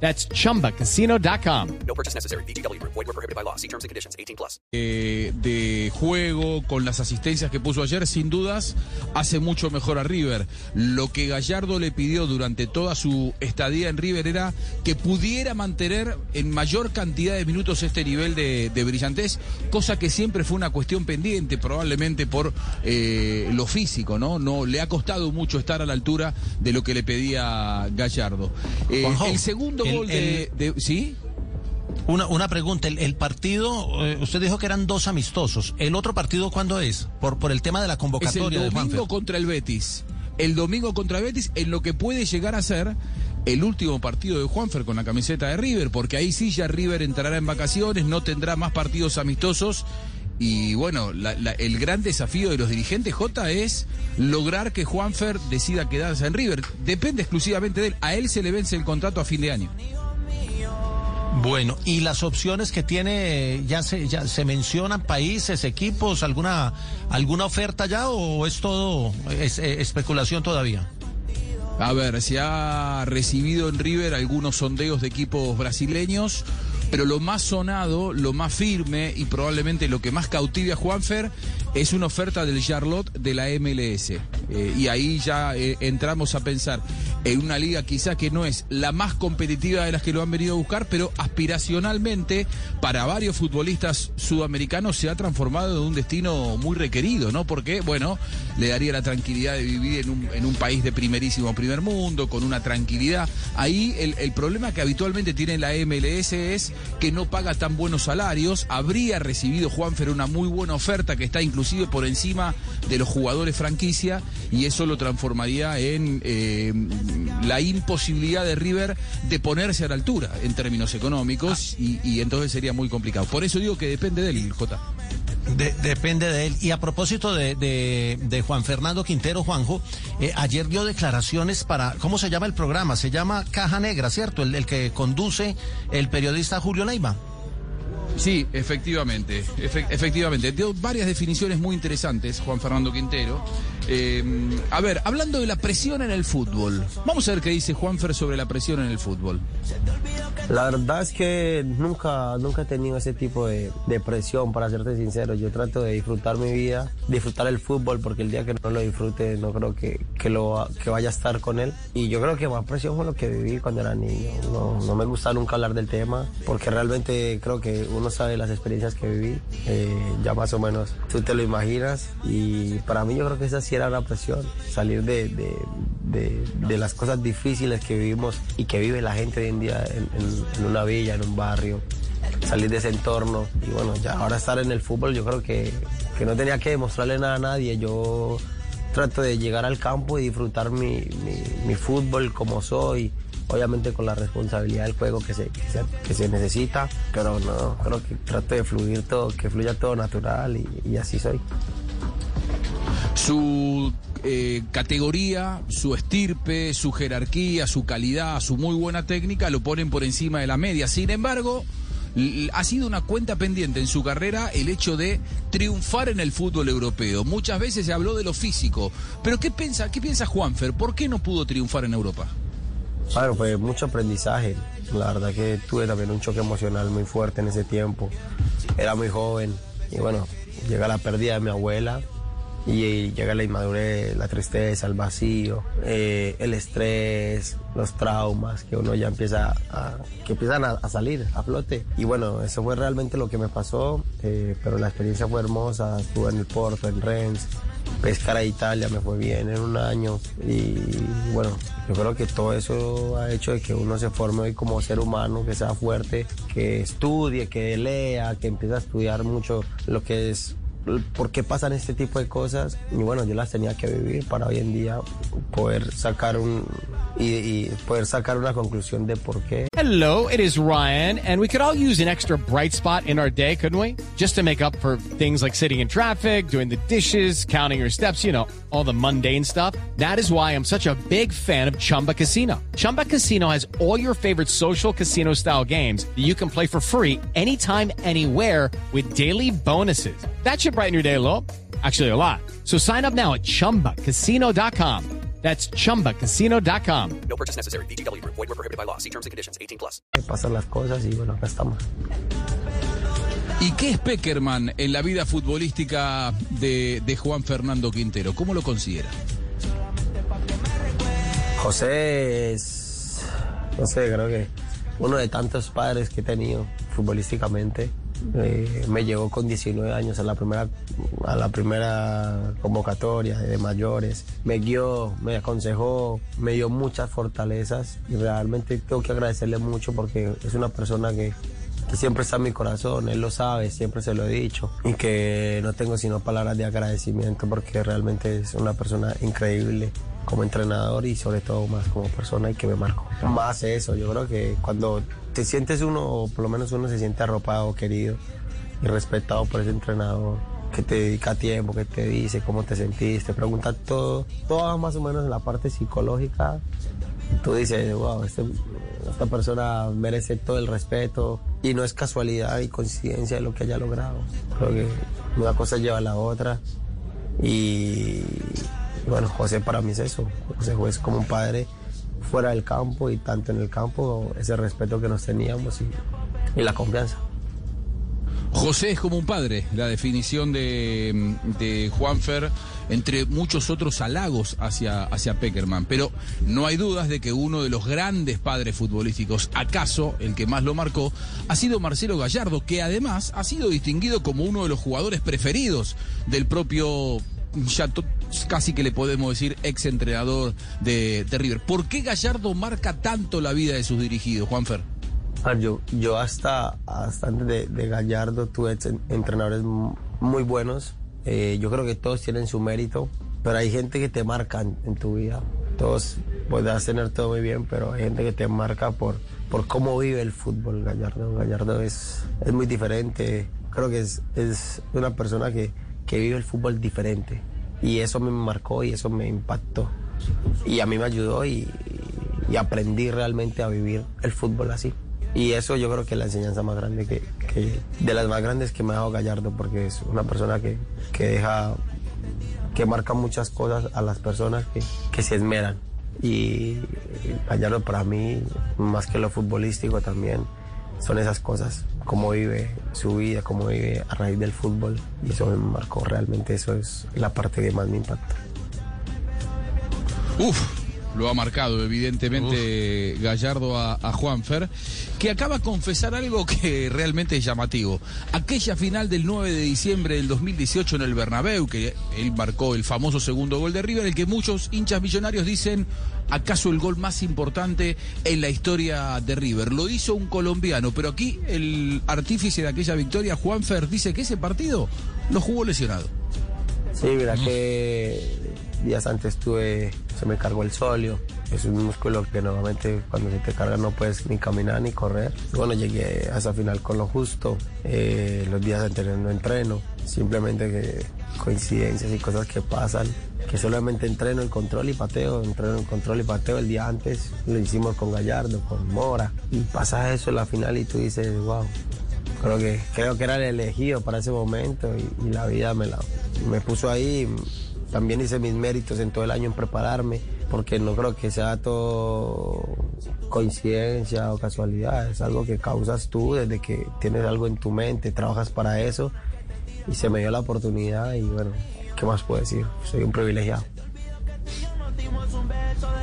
That's chumbacasino.com. No purchase necessary. BGW. Void were prohibited by law. See terms and conditions. 18 plus. eh, de juego, con las asistencias que puso ayer, sin dudas, hace mucho mejor a River. Lo que Gallardo le pidió durante toda su estadía en River era que pudiera mantener en mayor cantidad de minutos este nivel de, de brillantez, cosa que siempre fue una cuestión pendiente, probablemente por eh, lo físico, ¿no? No le ha costado mucho estar a la altura de lo que le pedía Gallardo. Eh, el segundo el- gol de, de- ¿Sí? Una, una pregunta, el, el partido, eh, usted dijo que eran dos amistosos. ¿El otro partido cuándo es? Por, por el tema de la Es el convocatoria de domingo contra el Betis. El domingo contra el Betis en lo que puede llegar a ser el último partido de Juanfer con la camiseta de River, porque ahí sí ya River entrará en vacaciones, no tendrá más partidos amistosos. Y bueno, la- la- el gran desafío de los dirigentes, J, es lograr que Juanfer decida quedarse en River. Depende exclusivamente de él. A él se le vence el contrato a fin de año. Bueno, y las opciones que tiene, ya se, ya se mencionan países, equipos, alguna, alguna oferta ya o es todo es, eh, especulación todavía. A ver, se ha recibido en River algunos sondeos de equipos brasileños, pero lo más sonado, lo más firme y probablemente lo que más cautive a Juanfer es una oferta del Charlotte de la MLS. Eh, y ahí ya eh, entramos a pensar en una liga quizá que no es la más competitiva de las que lo han venido a buscar, pero aspiracionalmente para varios futbolistas sudamericanos se ha transformado en un destino muy requerido, ¿no? Porque, bueno, le daría la tranquilidad de vivir en un, en un país de primerísimo primer mundo, con una tranquilidad. Ahí el, el problema que habitualmente tiene la MLS es que no paga tan buenos salarios. Habría recibido Juanfer una muy buena oferta que está inclusive por encima de los jugadores franquicia y eso lo transformaría en eh, la imposibilidad de River de ponerse a la altura en términos económicos y, entonces sería muy complicado. Por eso digo que depende de él, J. De- depende de él. Y a propósito de, de- Juan Fernando Quintero, Juanjo, eh, ayer dio declaraciones para, ¿cómo se llama el programa? Se llama Caja Negra, ¿cierto? El, el que conduce el periodista Julio Leiva. Sí, efectivamente, efe- efectivamente. Dio varias definiciones muy interesantes, Juan Fernando Quintero. Eh, a ver, hablando de la presión en el fútbol, vamos a ver qué dice Juanfer sobre la presión en el fútbol. La verdad es que nunca, nunca he tenido ese tipo de, de presión, para serte sincero. Yo trato de disfrutar mi vida, disfrutar el fútbol, porque el día que no lo disfrute no creo que, que, lo, que vaya a estar con él. Y yo creo que más presión fue lo que viví cuando era niño. No, no me gusta nunca hablar del tema, porque realmente creo que uno sabe las experiencias que viví. eh, ya más o menos tú te lo imaginas. Y para mí yo creo que esa sí era una presión, salir de, de, de- de las cosas difíciles que vivimos y que vive la gente hoy en día en, en- en una villa, en un barrio, salir de ese entorno. Y bueno, ya ahora estar en el fútbol yo creo que, que no tenía que demostrarle nada a nadie. Yo trato de llegar al campo y disfrutar mi, mi- fútbol como soy. Obviamente con la responsabilidad del juego que se, que se, que se necesita, pero no, creo que trato de fluir todo, que fluya todo natural y, y así soy. Su eh, categoría, su estirpe, su jerarquía, su calidad, su muy buena técnica lo ponen por encima de la media. Sin embargo, ha sido una cuenta pendiente en su carrera el hecho de triunfar en el fútbol europeo. Muchas veces se habló de lo físico, pero ¿qué piensa, qué piensa Juanfer? ¿Por qué no pudo triunfar en Europa? Bueno, pues mucho aprendizaje. La verdad que tuve también un choque emocional muy fuerte en ese tiempo. Era muy joven y bueno, llega la pérdida de mi abuela y llega la inmadurez, la tristeza, el vacío, eh, el estrés, los traumas que uno ya empieza a, que empiezan a, salir a flote. Y bueno, eso fue realmente lo que me pasó, eh, pero la experiencia fue hermosa. Estuve en el Porto, en Rennes, pescar a Italia me fue bien en un año y bueno, yo creo que todo eso ha hecho de que uno se forme hoy como ser humano, que sea fuerte, que estudie, que lea, que empiece a estudiar mucho lo que es por qué pasan este tipo de cosas y bueno, yo las tenía que vivir para hoy en día poder sacar un y, y poder sacar una conclusión de por qué. Hello, it is Ryan, and we could all use an extra bright spot in our day, couldn't we? Just to make up for things like sitting in traffic, doing the dishes, counting your steps, you know, all the mundane stuff. That is why I'm such a big fan of Chumba Casino. Chumba Casino has all your favorite social casino style games that you can play for free anytime, anywhere with daily bonuses. That should brighten your day a little. Actually, a lot. So sign up now at chumbacasino.com. That's chumbacasino.com. No purchase necessary. VGW Group. Void were prohibited by law. See terms and conditions. 18 plus. pasan las cosas y bueno, acá estamos. ¿Y qué es Peckerman en la vida futbolística de, de Juan Fernando Quintero? ¿Cómo lo considera? José es, no sé, creo que uno de tantos padres que he tenido futbolísticamente. Eh, me llevó con 19 años a la primera a la primera convocatoria de mayores. Me guió me aconsejó me dio muchas fortalezas y realmente tengo que agradecerle mucho porque es una persona que, que siempre está en mi corazón él lo sabe siempre se lo he dicho y que no tengo sino palabras de agradecimiento porque realmente es una persona increíble como entrenador y sobre todo más como persona y que me marcó. Más eso, yo creo que cuando te sientes uno, o por lo menos uno se siente arropado, querido y respetado por ese entrenador que te dedica tiempo, que te dice cómo te sentiste, pregunta todo, todo más o menos en la parte psicológica. Tú dices, wow, este, esta persona merece todo el respeto y no es casualidad y coincidencia de lo que haya logrado. Creo que una cosa lleva a la otra y bueno, José para mí es eso. José es como un padre fuera del campo y tanto en el campo, ese respeto que nos teníamos y, la confianza. José es como un padre, la definición de, de Juanfer, entre muchos otros halagos hacia, hacia Peckerman. Pero no hay dudas de que uno de los grandes padres futbolísticos, acaso el que más lo marcó, ha sido Marcelo Gallardo, que además ha sido distinguido como uno de los jugadores preferidos del propio ya casi que le podemos decir ex entrenador de, de River. ¿Por qué Gallardo marca tanto la vida de sus dirigidos, Juanfer? A ver, Yo, yo hasta, hasta antes de, de Gallardo tuve en- entrenadores muy buenos. Eh, yo creo que todos tienen su mérito, pero hay gente que te marca en, tu vida. Todos podrás tener todo muy bien, pero hay gente que te marca por, por cómo vive el fútbol. Gallardo, Gallardo es, es muy diferente. Creo que es, es una persona que, que vive el fútbol diferente. Y eso me marcó y eso me impactó. Y a mí me ayudó y, y aprendí realmente a vivir el fútbol así. Y eso yo creo que es la enseñanza más grande que, que- de las más grandes que me ha dado Gallardo, porque es una persona que, que deja, que marca muchas cosas a las personas que, que se esmeran. Y Gallardo para mí, más que lo futbolístico también, son esas cosas, cómo vive su vida, cómo vive a raíz del fútbol. Y eso me marcó realmente, eso es la parte que más me impacta. Uf, lo ha marcado evidentemente Gallardo a, a Juanfer, que acaba de confesar algo que realmente es llamativo. Aquella final del 9 de diciembre del 2018 en el Bernabéu, que él marcó el famoso segundo gol de River, el que muchos hinchas millonarios dicen acaso el gol más importante en la historia de River. Lo hizo un colombiano, pero aquí el artífice de aquella victoria, Juanfer, dice que ese partido lo jugó lesionado. Sí, mira que días antes tuve, se me cargó el solio. Es un músculo que normalmente cuando se te carga no puedes ni caminar ni correr. Bueno, llegué a esa final con lo justo. Eh, los días anteriores no entreno. Simplemente que coincidencias y cosas que pasan. Que solamente entreno el control y pateo, entreno el control y pateo. El día antes lo hicimos con Gallardo, con Mora. Y pasa eso en la final y tú dices, wow, creo que creo que era el elegido para ese momento y, y la vida me la me puso ahí también hice mis méritos en todo el año en prepararme porque no creo que sea todo coincidencia o casualidad es algo que causas tú desde que tienes algo en tu mente trabajas para eso y se me dio la oportunidad y bueno qué más puedo decir soy un privilegiado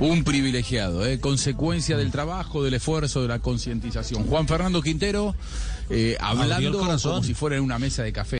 Un privilegiado, ¿eh? consecuencia del trabajo, del esfuerzo, de la concientización. Juan Fernando Quintero, eh, hablando como si fuera en una mesa de café.